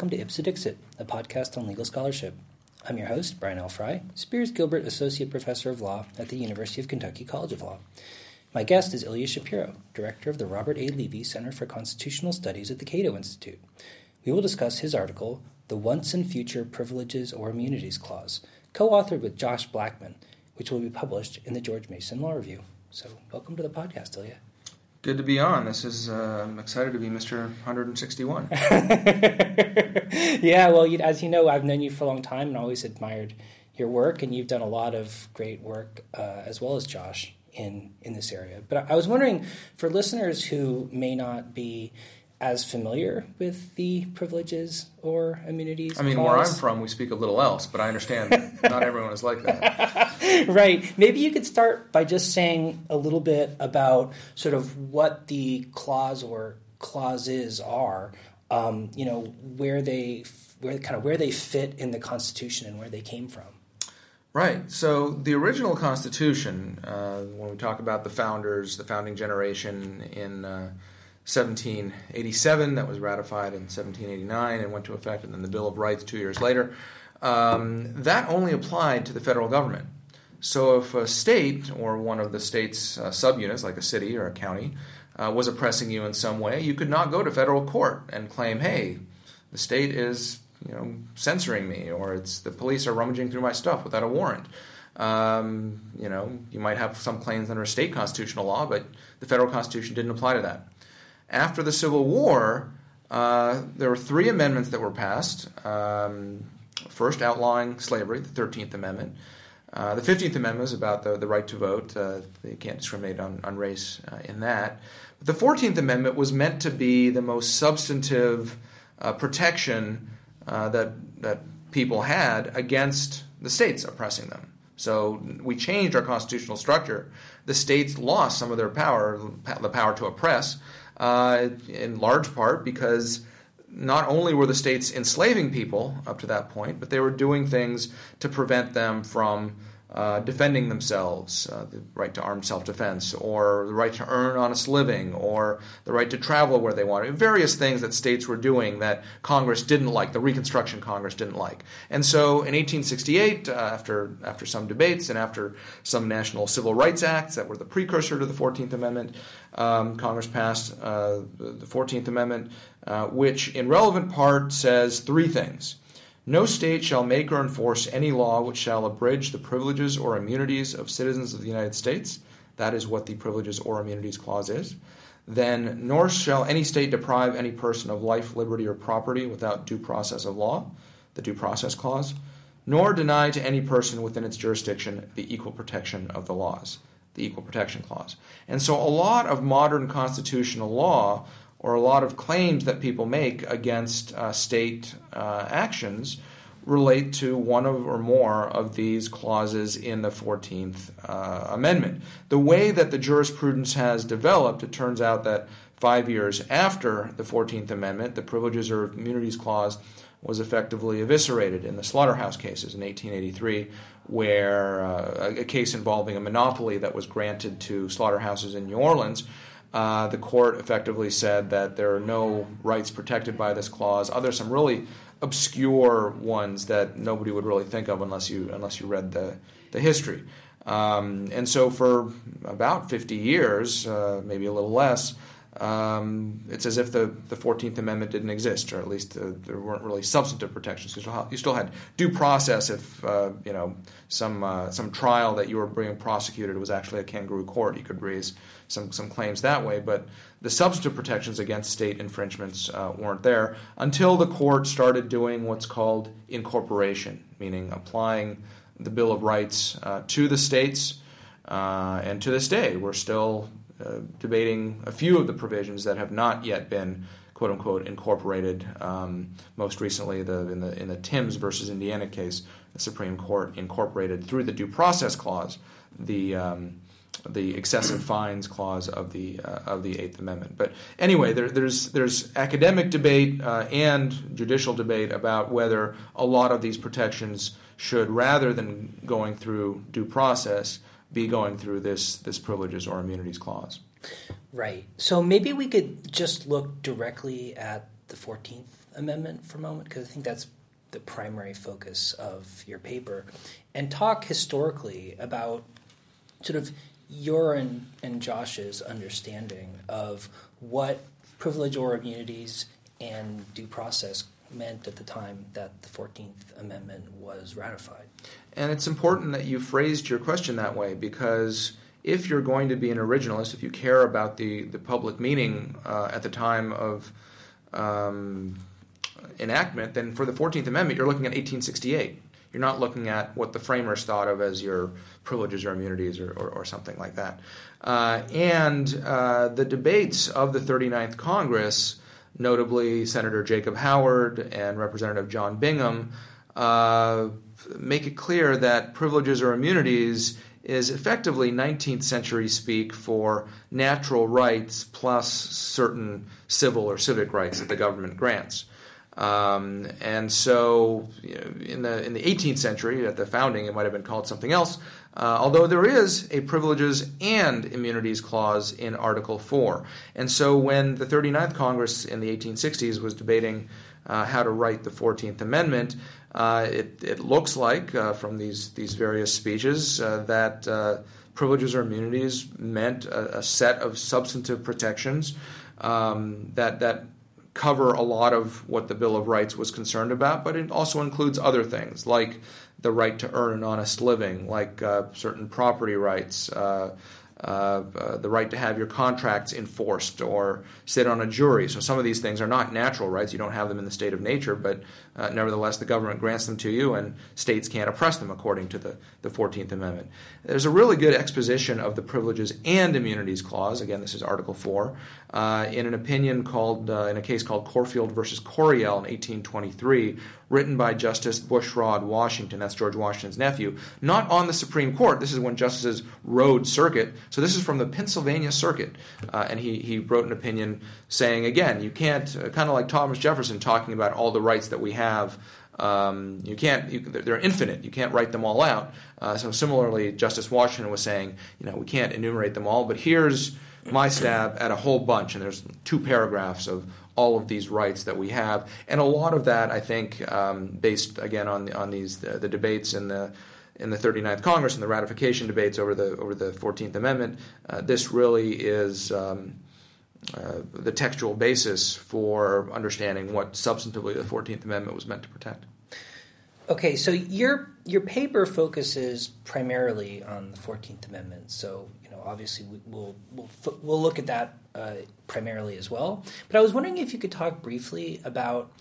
Welcome to Ipse Dixit, a podcast on legal scholarship. I'm your host, Brian L. Frye, Spears Gilbert Associate Professor of Law at the University of Kentucky College of Law. My guest is Ilya Shapiro, Director of the Robert A. Levy Center for Constitutional Studies at the Cato Institute. We will discuss his article, The Once and Future Privileges or Immunities Clause, co authored with Josh Blackman, which will be published in the George Mason Law Review. So, welcome to the podcast, Ilya. Good to be on. This is uh, excited to be Mr. 161. yeah, well, you, as you know, I've known you for a long time and always admired your work, and you've done a lot of great work uh, as well as Josh in in this area. But I was wondering, for listeners who may not be as familiar with the privileges or immunities. I mean, where I'm from, we speak a little else, but I understand not everyone is like that. right. Maybe you could start by just saying a little bit about sort of what the clause or clauses are. Um, you know, where they where kind of where they fit in the Constitution and where they came from. Right. So the original Constitution, uh, when we talk about the founders, the founding generation in uh, 1787 that was ratified in 1789 and went to effect, and then the Bill of Rights two years later. Um, that only applied to the federal government. So if a state or one of the state's uh, subunits, like a city or a county, uh, was oppressing you in some way, you could not go to federal court and claim, "Hey, the state is you know censoring me, or it's the police are rummaging through my stuff without a warrant." Um, you know, you might have some claims under state constitutional law, but the federal constitution didn't apply to that after the Civil War, uh, there were three amendments that were passed. Um, first, outlawing slavery, the 13th Amendment. Uh, the 15th Amendment is about the, the right to vote. Uh, you can't discriminate on, on race uh, in that. But the 14th Amendment was meant to be the most substantive uh, protection uh, that, that people had against the states oppressing them. So we changed our constitutional structure. The states lost some of their power, the power to oppress, uh, in large part because not only were the states enslaving people up to that point, but they were doing things to prevent them from uh, defending themselves, uh, the right to armed self defense, or the right to earn honest living, or the right to travel where they wanted. Various things that states were doing that Congress didn't like, the Reconstruction Congress didn't like. And so in 1868, uh, after, after some debates and after some national civil rights acts that were the precursor to the 14th Amendment, um, Congress passed uh, the 14th Amendment, uh, which in relevant part says three things. No state shall make or enforce any law which shall abridge the privileges or immunities of citizens of the United States. That is what the Privileges or Immunities Clause is. Then, nor shall any state deprive any person of life, liberty, or property without due process of law, the Due Process Clause, nor deny to any person within its jurisdiction the equal protection of the laws, the Equal Protection Clause. And so, a lot of modern constitutional law or a lot of claims that people make against uh, state uh, actions relate to one of or more of these clauses in the 14th uh, Amendment. The way that the jurisprudence has developed, it turns out that five years after the 14th Amendment, the Privileges or Immunities Clause was effectively eviscerated in the slaughterhouse cases in 1883, where uh, a case involving a monopoly that was granted to slaughterhouses in New Orleans uh, the court effectively said that there are no rights protected by this clause. Other some really obscure ones that nobody would really think of unless you unless you read the the history. Um, and so for about 50 years, uh, maybe a little less, um, it's as if the, the 14th Amendment didn't exist, or at least uh, there weren't really substantive protections. You still had due process if uh, you know some uh, some trial that you were being prosecuted was actually a kangaroo court. You could raise some some claims that way, but the substantive protections against state infringements uh, weren't there until the court started doing what's called incorporation, meaning applying the Bill of Rights uh, to the states. Uh, and to this day, we're still uh, debating a few of the provisions that have not yet been quote unquote incorporated. Um, most recently, the, in the in the Timbs versus Indiana case, the Supreme Court incorporated through the Due Process Clause the um, the excessive fines clause of the uh, of the Eighth Amendment. But anyway, there, there's there's academic debate uh, and judicial debate about whether a lot of these protections should, rather than going through due process, be going through this this privileges or immunities clause. Right. So maybe we could just look directly at the Fourteenth Amendment for a moment? Because I think that's the primary focus of your paper, and talk historically about sort of your and, and Josh's understanding of what privilege or immunities and due process meant at the time that the 14th Amendment was ratified. And it's important that you phrased your question that way because if you're going to be an originalist, if you care about the, the public meaning uh, at the time of um, enactment, then for the 14th Amendment, you're looking at 1868. You're not looking at what the framers thought of as your privileges or immunities or, or, or something like that. Uh, and uh, the debates of the 39th Congress notably Senator Jacob Howard and Representative John Bingham, uh, make it clear that privileges or immunities is effectively 19th century speak for natural rights plus certain civil or civic rights that the government grants. Um, and so, you know, in the in the 18th century, at the founding, it might have been called something else. Uh, although there is a privileges and immunities clause in Article 4. And so when the 39th Congress in the 1860s was debating uh, how to write the 14th Amendment, uh, it, it, looks like uh, from these, these various speeches uh, that uh, privileges or immunities meant a, a set of substantive protections um, that, that cover a lot of what the Bill of Rights was concerned about, but it also includes other things like the right to earn an honest living, like uh, certain property rights, uh, uh, uh, the right to have your contracts enforced or sit on a jury. So some of these things are not natural rights. You don't have them in the state of nature, but uh, nevertheless, the government grants them to you, and states can't oppress them according to the, the 14th Amendment. There's a really good exposition of the Privileges and Immunities Clause. Again, this is Article 4, uh, in an opinion called, uh, in a case called Corfield versus Coryell in 1823, written by Justice Bushrod Washington, that's George Washington's nephew, not on the Supreme Court. This is when justices rode circuit. So this is from the Pennsylvania Circuit. Uh, and he, he wrote an opinion saying, again, you can't, uh, kind of like Thomas Jefferson talking about all the rights that we have. Um, you can't, you, they're infinite. You can't write them all out. Uh, so similarly, Justice Washington was saying, you know, we can't enumerate them all, but here's my stab at a whole bunch, and there's two paragraphs of all of these rights that we have, and a lot of that, I think, um, based again on on these the, the, debates in the in the 39th Congress and the ratification debates over the over the 14th Amendment. Uh, this really is. Um, uh, the textual basis for understanding what substantively the 14th Amendment was meant to protect. Okay, so your your paper focuses primarily on the Fourteenth Amendment. So you know, obviously, we, will we'll we'll look at that uh, primarily as well. But I was wondering if you could talk briefly about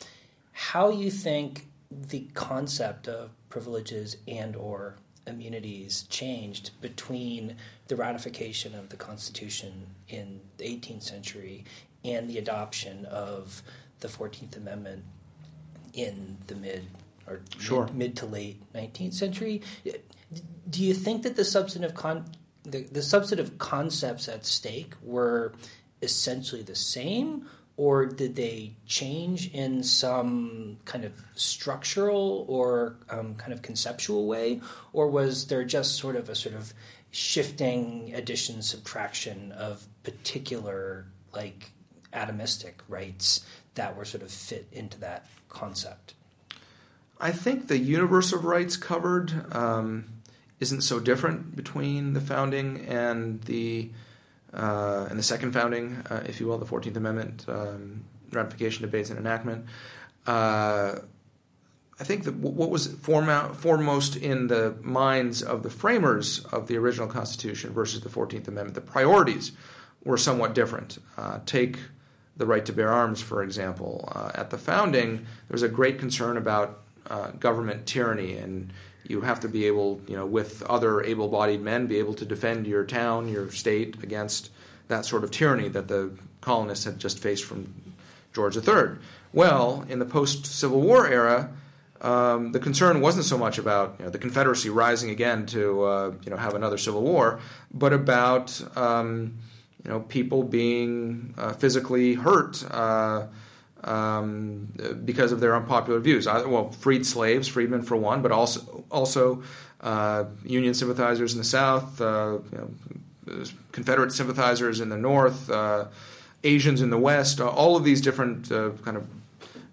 how you think the concept of privileges and or immunities changed between the ratification of the Constitution in the 18th century and the adoption of the 14th Amendment in the mid or sure. mid, mid, to late 19th century. Do you think that the substantive con- the, the substantive concepts at stake were essentially the same, or did they change in some kind of structural or um, kind of conceptual way, or was there just sort of a sort of shifting addition subtraction of particular like atomistic rights that were sort of fit into that concept? I think the universe of rights covered um, isn't so different between the founding and the uh, and the second founding, uh, if you will, the Fourteenth Amendment um, ratification debates and enactment. Uh, I think that what was foremost in the minds of the framers of the original Constitution versus the Fourteenth Amendment, the priorities were somewhat different. Uh, take the right to bear arms, for example. Uh, at the founding, there was a great concern about uh, government tyranny, and you have to be able, you know, with other able-bodied men, be able to defend your town, your state against that sort of tyranny that the colonists had just faced from George III. Well, in the post-Civil War era, um, the concern wasn't so much about you know, the Confederacy rising again to uh, you know have another civil war, but about um, you know people being uh, physically hurt. Uh, um, because of their unpopular views. Well, freed slaves, freedmen for one, but also also uh, Union sympathizers in the South, uh, you know, Confederate sympathizers in the North, uh, Asians in the West. All of these different kind of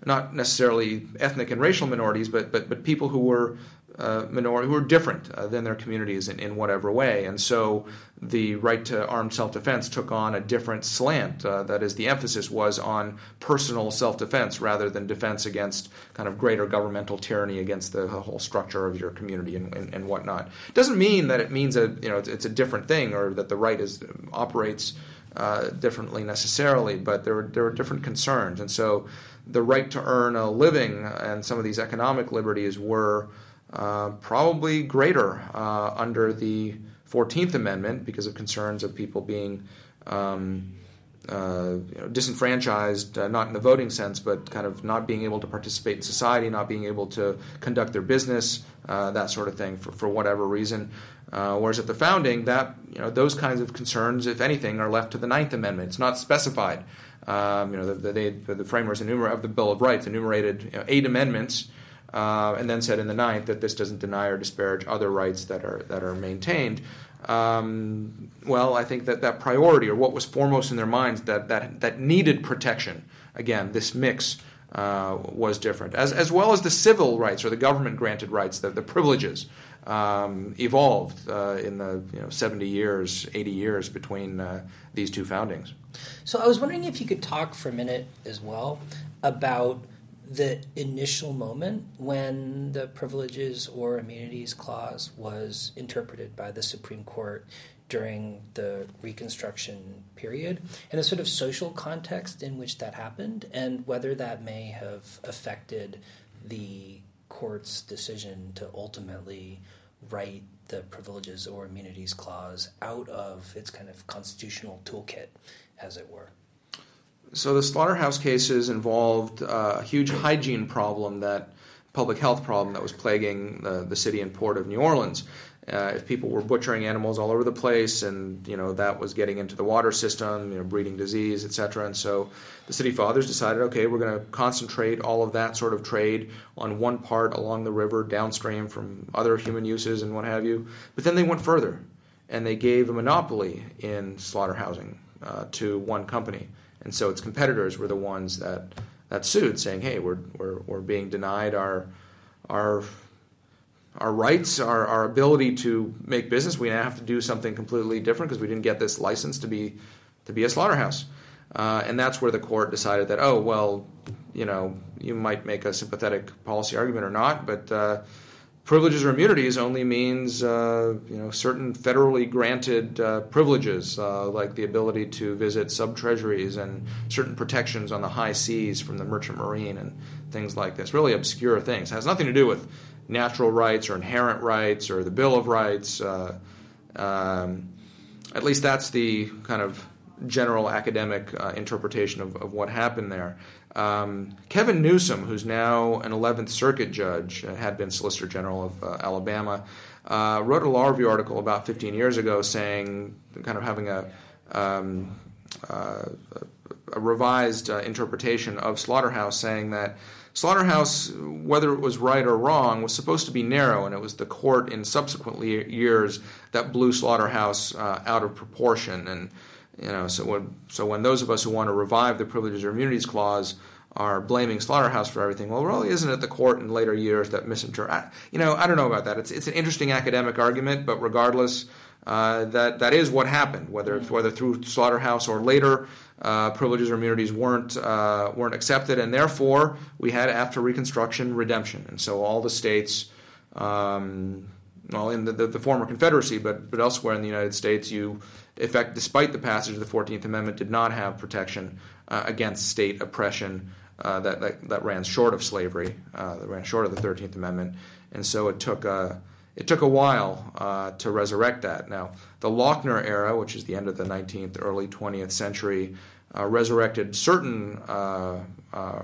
not necessarily ethnic and racial minorities, but but but people who were uh, minority who are different uh, than their communities in, in whatever way. And so the right to armed self defense took on a different slant. Uh, that is, the emphasis was on personal self defense rather than defense against kind of greater governmental tyranny against the whole structure of your community and, and, and whatnot. Doesn't mean that it means that you know it's, it's a different thing or that the right is operates uh, differently necessarily, but there were, there were different concerns. And so the right to earn a living and some of these economic liberties were uh, probably greater uh, under the 14th Amendment because of concerns of people being um, uh, you know, disenfranchised, uh, not in the voting sense, but kind of not being able to participate in society, not being able to conduct their business, uh, that sort of thing, for, for whatever reason. Uh, whereas at the founding, that you know those kinds of concerns, if anything, are left to the Ninth Amendment. It's not specified. Um, you know, the, the, the framers enumer- of the Bill of Rights enumerated you know, eight amendments uh, and then said in the ninth that this doesn't deny or disparage other rights that are that are maintained. Um, well, I think that that priority or what was foremost in their minds that that that needed protection. Again, this mix uh, was different, as as well as the civil rights or the government granted rights, the, the privileges. Um, evolved uh, in the you know, 70 years, 80 years between uh, these two foundings. So I was wondering if you could talk for a minute as well about the initial moment when the privileges or immunities clause was interpreted by the Supreme Court during the Reconstruction period and the sort of social context in which that happened, and whether that may have affected the court's decision to ultimately write the privileges or immunities clause out of its kind of constitutional toolkit, as it were. So the slaughterhouse cases involved uh, a huge hygiene problem that public health problem that was plaguing the, the city and port of New Orleans. Uh, if people were butchering animals all over the place, and you know that was getting into the water system, you know, breeding disease, etc. And so the city fathers decided, okay, we're going to concentrate all of that sort of trade on one part along the river, downstream from other human uses and what have you. But then they went further, and they gave a monopoly in slaughterhousing uh, to one company. And so its competitors were the ones that, that sued, saying, hey, we're, we're, we're being denied our, our, our rights, our, our ability to make business. We now have to do something completely different because we didn't get this license to be, to be a slaughterhouse. Uh, and that's where the court decided that, oh, well, you know, you might make a sympathetic policy argument or not, but uh, privileges or immunities only means uh, you know certain federally granted uh, privileges, uh, like the ability to visit sub treasuries and certain protections on the high seas from the merchant marine and things like this. Really obscure things. It has nothing to do with natural rights or inherent rights or the Bill of Rights. Uh, um, at least that's the kind of general academic uh, interpretation of, of what happened there. Um, Kevin Newsom, who's now an 11th Circuit judge, uh, had been Solicitor General of uh, Alabama, uh, wrote a law review article about 15 years ago saying, kind of having a, um, uh, a revised uh, interpretation of Slaughterhouse, saying that Slaughterhouse, whether it was right or wrong, was supposed to be narrow, and it was the court in subsequent years that blew Slaughterhouse uh, out of proportion. And you know, so when so when those of us who want to revive the Privileges or Immunities Clause are blaming Slaughterhouse for everything, well, really, isn't it the court in later years that misinterpreted? You know, I don't know about that. It's it's an interesting academic argument, but regardless, uh, that that is what happened. Whether whether through Slaughterhouse or later, uh, privileges or immunities weren't uh, weren't accepted, and therefore we had after Reconstruction redemption, and so all the states. Um, well, in the, the, the, former Confederacy, but but elsewhere in the United States, you, in fact, despite the passage of the Fourteenth Amendment, did not have protection uh, against state oppression uh, that, that, that ran short of slavery, uh, that ran short of the Thirteenth Amendment, and so it took a it took a while uh, to resurrect that. Now, the Lochner era, which is the end of the 19th, early 20th century, uh, resurrected certain uh,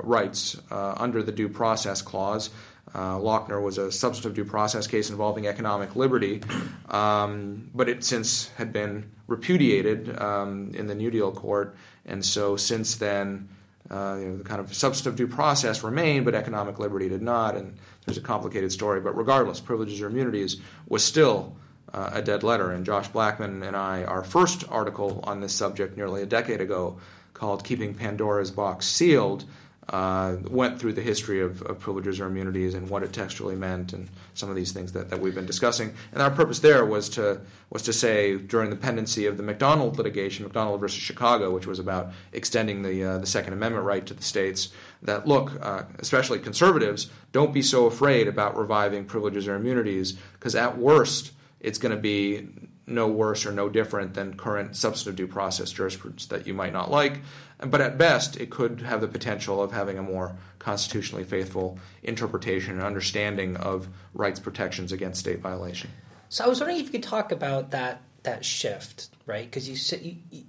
rights under the Due Process Clause. Uh, Lochner was a substantive due process case involving economic liberty, um, but it since had been repudiated um, in the New Deal court, and so since then, uh, you know, the kind of substantive due process remained, but economic liberty did not, and there's a complicated story. But regardless, privileges or immunities was still uh, a dead letter. And Josh Blackman and I, our first article on this subject nearly a decade ago, called "Keeping Pandora's Box Sealed." Uh, went through the history of, of, privileges or immunities and what it textually meant and some of these things that, that we've been discussing. And our purpose there was to was to say during the pendency of the McDonald litigation, McDonald versus Chicago, which was about extending the uh, the Second Amendment right to the states, that look, uh, especially conservatives, don't be so afraid about reviving privileges or immunities because at worst it's going to be no worse or no different than current substantive due process jurisprudence that you might not like. But at best, it could have the potential of having a more constitutionally faithful interpretation and understanding of rights protections against state violation. So I was wondering if you could talk about that that shift, right? Because you, you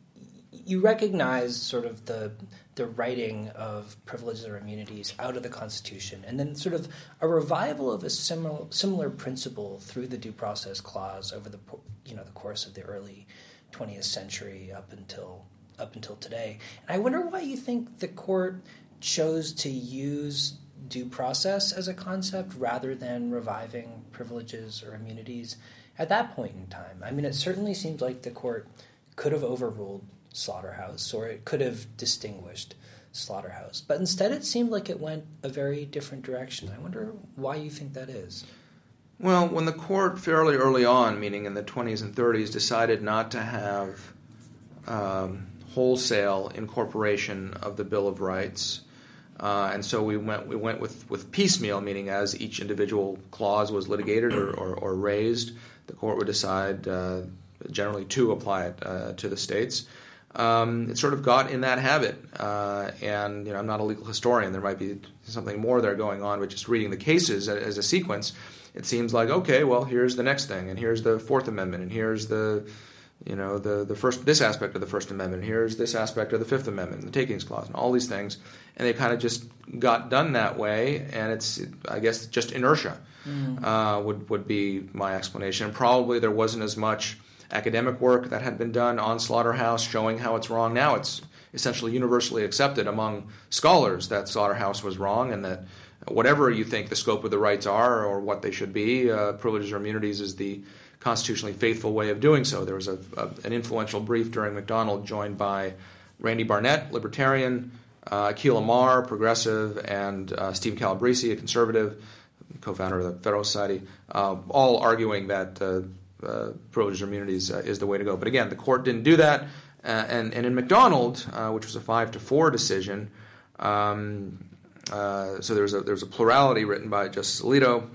you recognize sort of the the writing of privileges or immunities out of the Constitution, and then sort of a revival of a similar similar principle through the Due Process Clause over the you know the course of the early 20th century up until up until today. And I wonder why you think the court chose to use due process as a concept rather than reviving privileges or immunities at that point in time. I mean, it certainly seems like the court could have overruled slaughterhouse or it could have distinguished slaughterhouse. But instead, it seemed like it went a very different direction. I wonder why you think that is. Well, when the court fairly early on, meaning in the 20s and 30s, decided not to have um, wholesale incorporation of the Bill of Rights, uh, and so we went we went with, with piecemeal, meaning as each individual clause was litigated or, or, or raised, the court would decide uh, generally to apply it uh, to the states um, it sort of got in that habit. Uh, and you know, I'm not a legal historian. There might be something more there going on, but just reading the cases as a sequence, it seems like okay, well, here's the next thing, and here's the Fourth Amendment, and here's the you know the the first this aspect of the First Amendment, here's this aspect of the Fifth Amendment, the Takings Clause, and all these things, and they kind of just got done that way, and it's I guess just inertia mm. uh, would would be my explanation. Probably there wasn't as much academic work that had been done on Slaughterhouse showing how it's wrong. Now it's essentially universally accepted among scholars that Slaughterhouse was wrong and that whatever you think the scope of the rights are or what they should be, uh, privileges or immunities is the constitutionally faithful way of doing so. There was a, a, an influential brief during McDonald joined by Randy Barnett, libertarian, uh, Akhil Amar, progressive, and uh, Steven Calabresi, a conservative, co-founder of the Federalist Society, uh, all arguing that uh, uh, privileges or immunities uh, is the way to go. But again, the court didn't do that. And, and in McDonald, which was a five to four decision, um, so there was, a, there was a plurality written by Justice Alito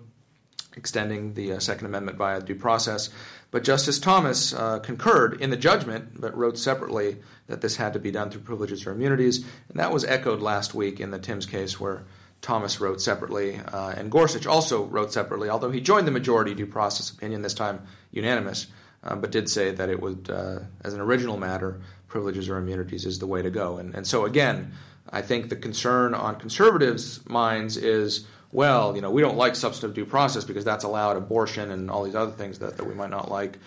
extending the Second Amendment via due process. But Justice Thomas concurred in the judgment, but wrote separately that this had to be done through privileges or immunities. And that was echoed last week in the Timbs case, where Thomas wrote separately, uh, and Gorsuch also wrote separately, although he joined the majority due process opinion, this time unanimous, uh, but did say that it would, uh, as an original matter, privileges or immunities is the way to go. And, and so, again, I think the concern on conservatives' minds is well, you know, we don't like substantive due process because that's allowed abortion and all these other things that, that we might not like.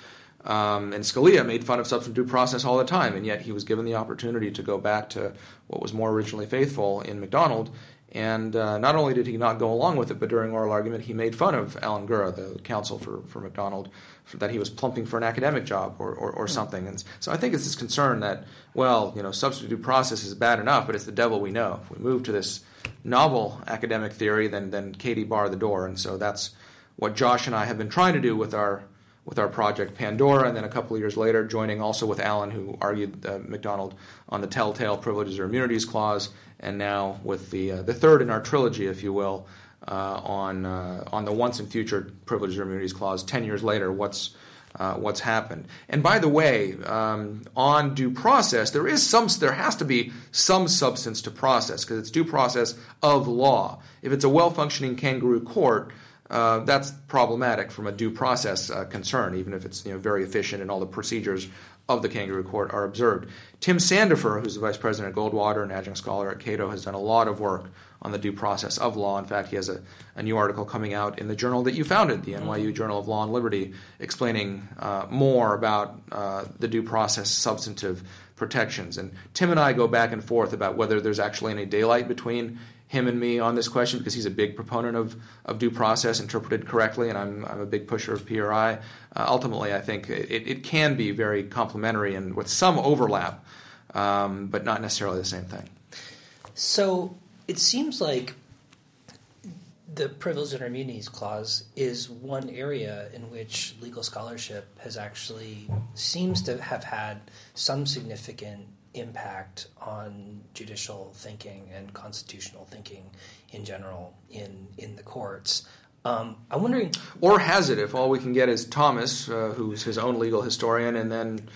Um, and Scalia made fun of substantive due process all the time, and yet he was given the opportunity to go back to what was more originally faithful in McDonald and uh, not only did he not go along with it, but during oral argument, he made fun of Alan Gura, the counsel for, for McDonald, for, that he was plumping for an academic job or, or, or, hmm. something. And so I think it's this concern that, well, you know, substitute process is bad enough, but it's the devil we know. If we move to this novel academic theory, then, then Katie bar the door. And so that's what Josh and I have been trying to do with our with our project Pandora, and then a couple of years later, joining also with Alan, who argued uh, McDonald on the telltale privileges or immunities clause, and now with the uh, the third in our trilogy, if you will, uh, on uh, on the once and future privileges or immunities clause. Ten years later, what's uh, what's happened? And by the way, um, on due process, there is some there has to be some substance to process because it's due process of law. If it's a well functioning kangaroo court. Uh, that's problematic from a due process uh, concern, even if it's you know, very efficient and all the procedures of the kangaroo court are observed. Tim Sandefur, who's the vice president at Goldwater and adjunct scholar at Cato, has done a lot of work on the due process of law. In fact, he has a, a new article coming out in the journal that you founded, the NYU Journal of Law and Liberty, explaining uh, more about uh, the due process substantive protections. And Tim and I go back and forth about whether there's actually any daylight between him and me on this question because he's a big proponent of, of due process interpreted correctly, and I'm, I'm a big pusher of PRI. Uh, ultimately, I think it, it can be very complementary and with some overlap, um, but not necessarily the same thing. So, it seems like the privileges and immunities clause is one area in which legal scholarship has actually seems to have had some significant impact on judicial thinking and constitutional thinking in general in in the courts. Um, I'm wondering, or has it? If all we can get is Thomas, uh, who's his own legal historian, and then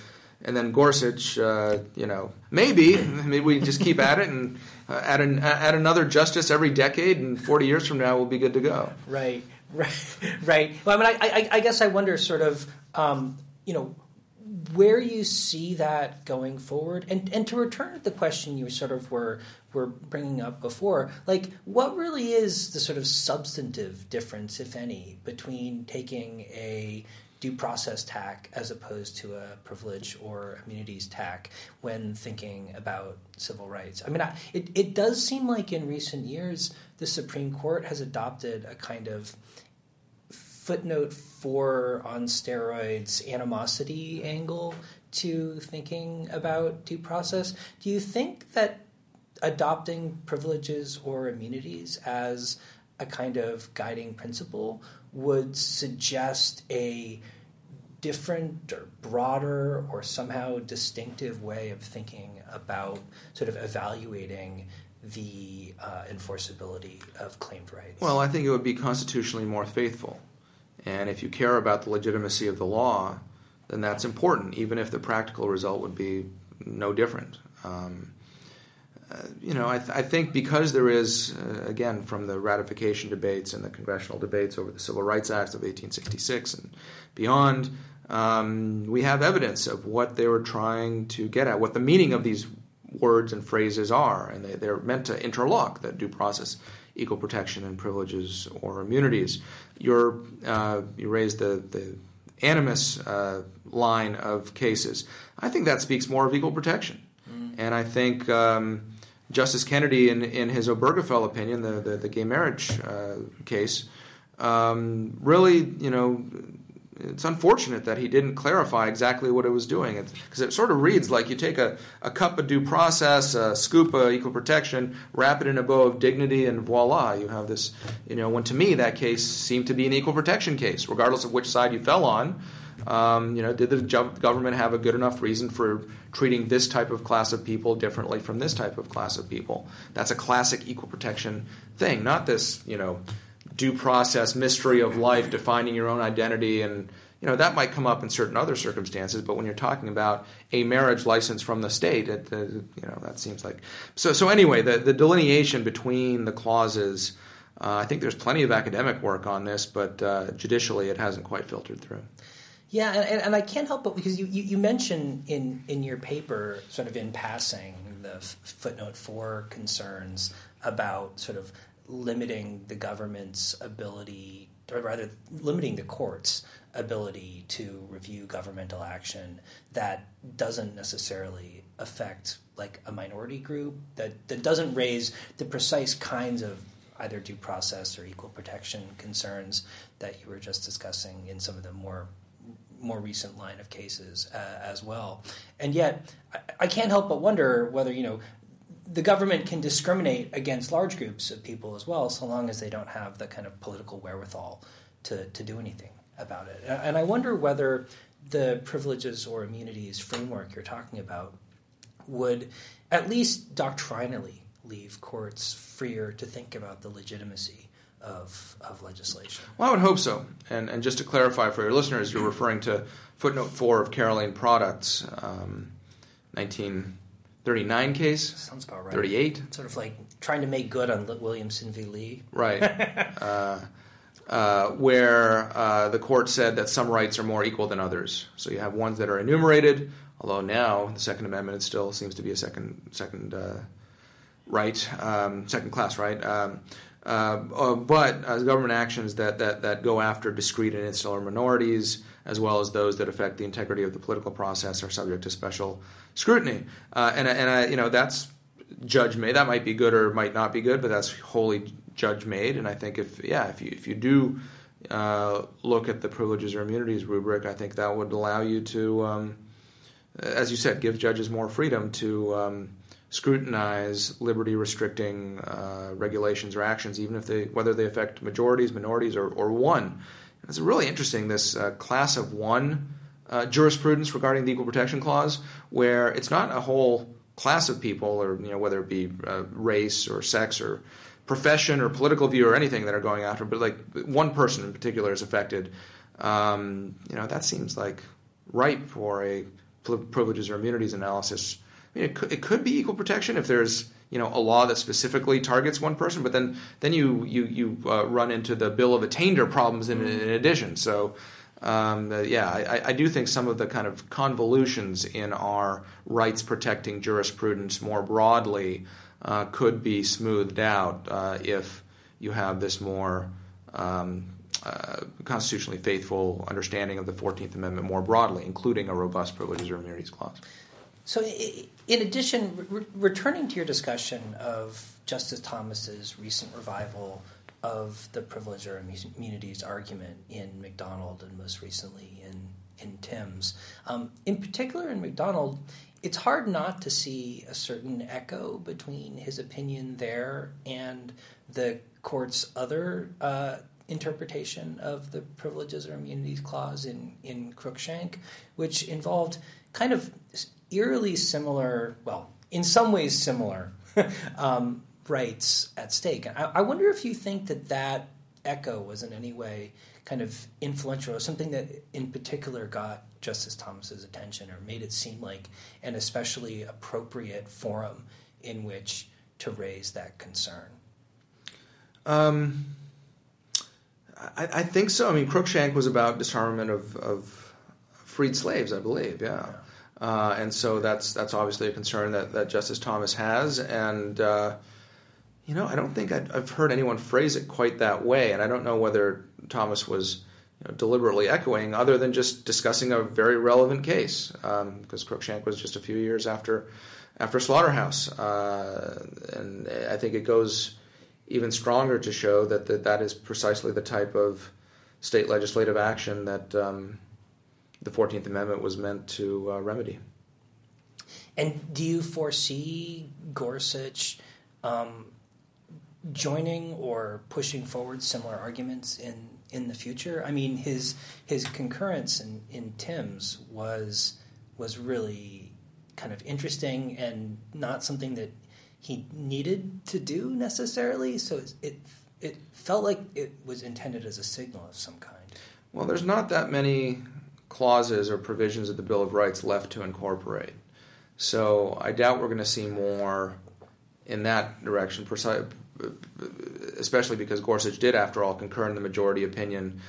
and then Gorsuch, uh, you know, maybe maybe we just keep at it and uh, add an, add another justice every decade, and 40 years from now we'll be good to go. Right, right, right. Well, I mean, I, I, I guess I wonder, sort of, um, you know, where you see that going forward, and and to return to the question you sort of were were bringing up before, like what really is the sort of substantive difference, if any, between taking a due process tack as opposed to a privilege or immunities tack when thinking about civil rights. I mean, I, it, it does seem like in recent years the Supreme Court has adopted a kind of footnote four on steroids animosity angle to thinking about due process. Do you think that adopting privileges or immunities as a kind of guiding principle would suggest a different or broader or somehow distinctive way of thinking about sort of evaluating the uh, enforceability of claimed rights? Well, I think it would be constitutionally more faithful. And if you care about the legitimacy of the law, then that's important, even if the practical result would be no different. Um, you know, I, th- I, think because there is, uh, again, from the ratification debates and the congressional debates over the Civil Rights Act of 1866 and beyond, um, we have evidence of what they were trying to get at, what the meaning of these words and phrases are, and they, are meant to interlock that due process, equal protection, and privileges or immunities. You're, uh, you raised the, the animus uh, line of cases. I think that speaks more of equal protection. Mm. And I think um, Justice Kennedy, in, in his Obergefell opinion, the, the, the gay marriage uh, case, um, really, you know, it's unfortunate that he didn't clarify exactly what it was doing. Because it, it, sort of reads like you take a, a cup of due process, a scoop of equal protection, wrap it in a bow of dignity, and voila, you have this. You know, when to me that case seemed to be an equal protection case, regardless of which side you fell on. Um, you know, did the government have a good enough reason for treating this type of class of people differently from this type of class of people? That's a classic equal protection thing, not this, you know, due process mystery of life, defining your own identity, and you know that might come up in certain other circumstances. But when you're talking about a marriage license from the state, it, you know that seems like so. So anyway, the the delineation between the clauses. Uh, I think there's plenty of academic work on this, but uh, judicially it hasn't quite filtered through. Yeah, and, and I can't help but because you, you, you mention in, in your paper, sort of in passing, the f- footnote four concerns about sort of limiting the government's ability, or rather, limiting the court's ability to review governmental action that doesn't necessarily affect like a minority group that, that doesn't raise the precise kinds of either due process or equal protection concerns that you were just discussing in some of the more more recent line of cases uh, as well. And yet, I, I, can't help but wonder whether you know the government can discriminate against large groups of people as well, so long as they don't have the kind of political wherewithal to, to do anything about it. And I wonder whether the privileges or immunities framework you're talking about would at least doctrinally leave courts freer to think about the legitimacy of, of legislation. Well, I would hope so. And, and just to clarify for your listeners, you're referring to footnote four of Carolene Products, um, 1939 case. Sounds about right. 38. Sort of like trying to make good on Williamson v. Lee. Right. uh, uh, where uh, the court said that some rights are more equal than others. So you have ones that are enumerated, although now the Second Amendment still seems to be a second second uh, right, um, second class right. Um, uh, uh, but uh, government actions that, that, that go after discrete and insular minorities, as well as those that affect the integrity of the political process, are subject to special scrutiny. Uh, and and you know that's judge made. That might be good or might not be good, but that's wholly judge made. And I think if yeah, if you if you do uh, look at the privileges or immunities rubric, I think that would allow you to, um, as you said, give judges more freedom to. Um, scrutinize liberty restricting uh, regulations or actions, even if they whether they affect majorities, minorities, or, or one. It's really interesting this uh, class of one uh, jurisprudence regarding the Equal Protection Clause, where it's not a whole class of people, or you know whether it be uh, race or sex or profession or political view or anything that are going after, but like one person in particular is affected. Um, you know that seems like ripe for a privileges or immunities analysis. Mean, it could, it could be equal protection if there's you know a law that specifically targets one person, but then then you you you uh, run into the bill of attainder problems in, in addition. So. Um, uh, yeah, I, I, do think some of the kind of convolutions in our rights protecting jurisprudence more broadly uh, could be smoothed out uh, if you have this more um, uh, constitutionally faithful understanding of the 14th Amendment more broadly, including a robust privileges or immunities clause. So, in addition, re- returning to your discussion of Justice Thomas's recent revival of the privilege or immunities argument in McDonald and most recently in in Timbs, um, in particular in McDonald, it's hard not to see a certain echo between his opinion there and the court's other uh, interpretation of the privileges or immunities clause in in Cruikshank, which involved kind of eerily similar, well, in some ways similar um, rights at stake. I, I, wonder if you think that that echo was in any way kind of influential or something that in particular got Justice Thomas's attention or made it seem like an especially appropriate forum in which to raise that concern. Um, I, I, think so. I mean, Cruikshank was about disarmament of, of freed slaves, I believe. Yeah. yeah. Uh, and so that's that's obviously a concern that, that Justice Thomas has, and uh, you know I don't think I've, I've, heard anyone phrase it quite that way, and I don't know whether Thomas was you know, deliberately echoing, other than just discussing a very relevant case, um, because Cruikshank was just a few years after after Slaughterhouse, uh, and I think it goes even stronger to show that that, that is precisely the type of state legislative action that um, the 14th Amendment was meant to uh, remedy. And do you foresee Gorsuch um, joining or pushing forward similar arguments in, in the future? I mean, his his concurrence in, in Timbs was was really kind of interesting and not something that he needed to do necessarily. So it it felt like it was intended as a signal of some kind. Well, there's not that many clauses or provisions of the Bill of Rights left to incorporate. So I doubt we're going to see more in that direction, especially because Gorsuch did, after all, concur in the majority opinion,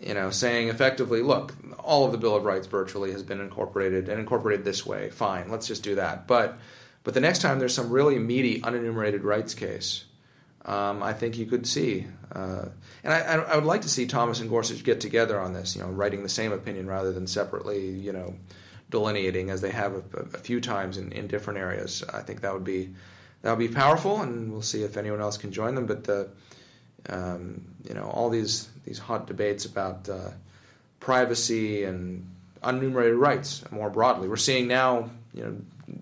you know, saying effectively, look, all of the Bill of Rights virtually has been incorporated and incorporated this way. Fine, let's just do that. But but the next time there's some really meaty unenumerated rights case, um, I think you could see. Uh, and I, I, would like to see Thomas and Gorsuch get together on this, you know, writing the same opinion rather than separately, you know, delineating as they have a, a few times in, in different areas. I think that would be that would be powerful, and we'll see if anyone else can join them. But the, um, you know, all these these hot debates about uh, privacy and unenumerated rights more broadly. We're seeing now, you know,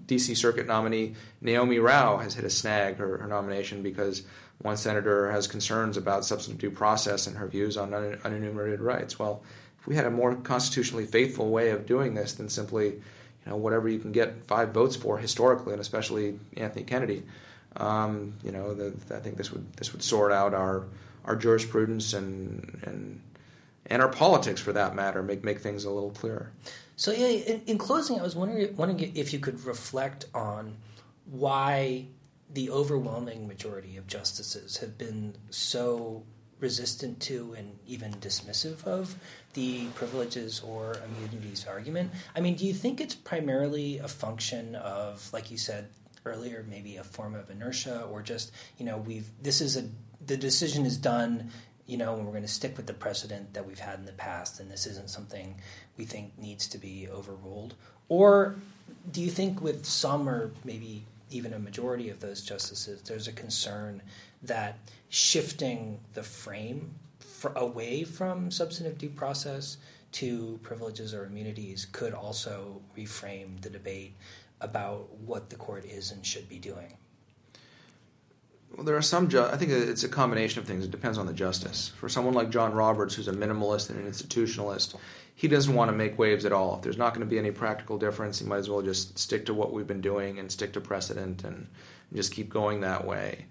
D.C. Circuit nominee Naomi Rao has hit a snag her, her nomination because one senator has concerns about substantive due process and her views on un- unenumerated rights. Well, if we had a more constitutionally faithful way of doing this than simply, you know, whatever you can get five votes for historically, and especially Anthony Kennedy, um, you know, the, I think this would this would sort out our our jurisprudence and and and our politics for that matter, make make things a little clearer. So yeah, in, in closing, I was wondering, wondering if you could reflect on why the overwhelming majority of justices have been so resistant to and even dismissive of the privileges or immunities argument. I mean, do you think it's primarily a function of, like you said earlier, maybe a form of inertia, or just you know, we've this is a the decision is done. You know, and we're going to stick with the precedent that we've had in the past, and this isn't something we think needs to be overruled. Or do you think, with some or maybe even a majority of those justices, there's a concern that shifting the frame for, away from substantive due process to privileges or immunities could also reframe the debate about what the court is and should be doing? Well, there are some. Ju- I think it's a combination of things. It depends on the justice. For someone like John Roberts, who's a minimalist and an institutionalist, he doesn't want to make waves at all. If there's not going to be any practical difference, he might as well just stick to what we've been doing and stick to precedent and, just keep going that way.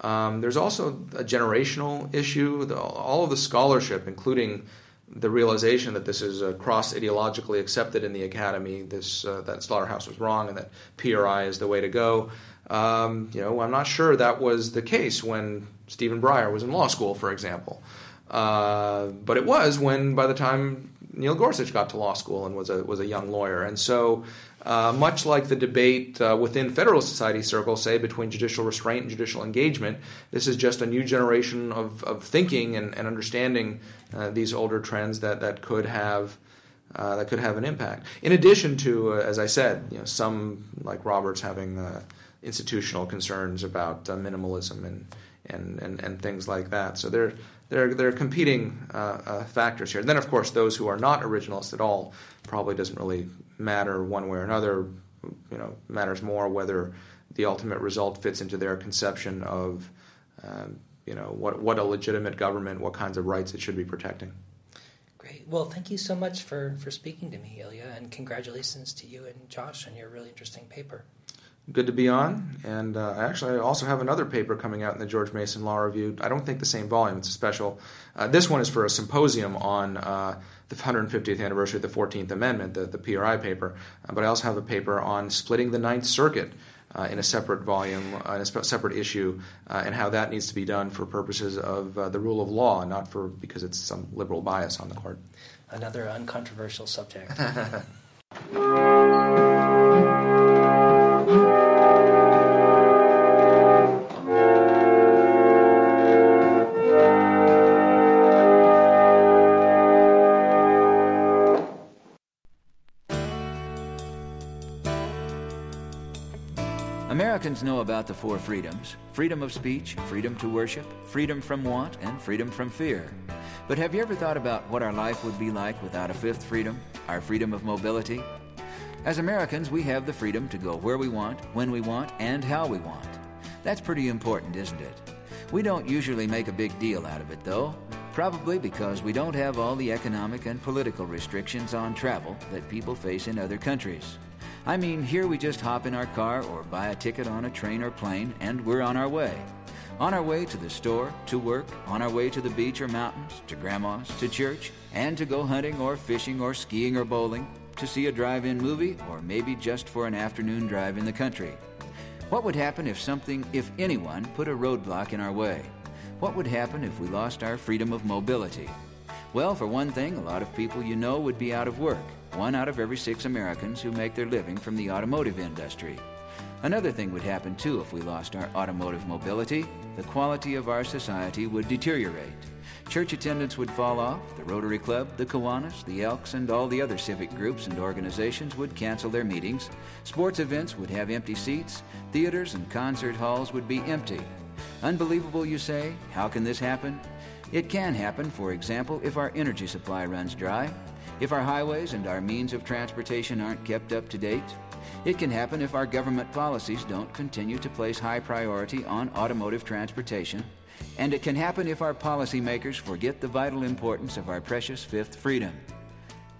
Um, there's also a generational issue. The, all of the scholarship, including the realization that this is uh, cross ideologically accepted in the academy, this uh, that Slaughterhouse was wrong and that PRI is the way to go. Um, you know, I'm not sure that was the case when Stephen Breyer was in law school, for example. Uh, but it was when, by the time Neil Gorsuch got to law school and was a was a young lawyer, and so uh, much like the debate uh, within Federalist Society circles, say between judicial restraint and judicial engagement, this is just a new generation of, of thinking and, and understanding uh, these older trends that that could have. Uh, that could have an impact. In addition to, uh, as I said, you know, some like Roberts having institutional concerns about uh, minimalism and, and, and, and things like that. So they're, they're, they're competing uh, uh, factors here. And then, of course, those who are not originalists at all probably doesn't really matter one way or another. You know, matters more whether the ultimate result fits into their conception of, um, you know, what, what a legitimate government, what kinds of rights it should be protecting. Great. Well, thank you so much for, for speaking to me, Ilya, and congratulations to you and Josh on your really interesting paper good to be on. And uh, actually, I also have another paper coming out in the George Mason Law Review. I don't think the same volume; it's a special. Uh, this one is for a symposium on uh, the 150th anniversary of the 14th Amendment, the, the PRI paper. Uh, but I also have a paper on splitting the Ninth Circuit. Uh, in a separate volume, uh, in a separate issue, and how that needs to be done for purposes of the rule of law, not for because it's some liberal bias on the court. Another uncontroversial subject. Know about the four freedoms freedom of speech, freedom to worship, freedom from want, and freedom from fear. But have you ever thought about what our life would be like without a fifth freedom, our freedom of mobility? As Americans, we have the freedom to go where we want, when we want, and how we want. That's pretty important, isn't it? We don't usually make a big deal out of it, though, probably because we don't have all the economic and political restrictions on travel that people face in other countries. I mean, here we just hop in our car or buy a ticket on a train or plane, and we're on our way. On our way to the store, to work, on our way to the beach or mountains, to grandma's, to church, and to go hunting or fishing or skiing or bowling, to see a drive in movie, or maybe just for an afternoon drive in the country. What would happen if something, if anyone, put a roadblock in our way? What would happen if we lost our freedom of mobility? Well, for one thing, a lot of people you know would be out of work one out of every six Americans who make their living from the automotive industry. Another thing would happen too if we lost our automotive mobility the quality of our society would deteriorate. Church attendance would fall off, the Rotary Club, the Kiwanis, the Elks, and all the other civic groups and organizations would cancel their meetings, sports events would have empty seats, theaters and concert halls would be empty. Unbelievable, you say? How can this happen? It can happen, for example, if our energy supply runs dry, if our highways and our means of transportation aren't kept up to date, it can happen if our government policies don't continue to place high priority on automotive transportation, and it can happen if our policymakers forget the vital importance of our precious fifth freedom.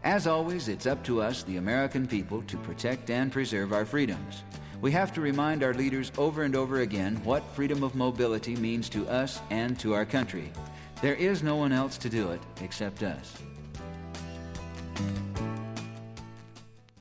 As always, it's up to us, the American people, to protect and preserve our freedoms. We have to remind our leaders over and over again what freedom of mobility means to us and to our country. There is no one else to do it except us thank you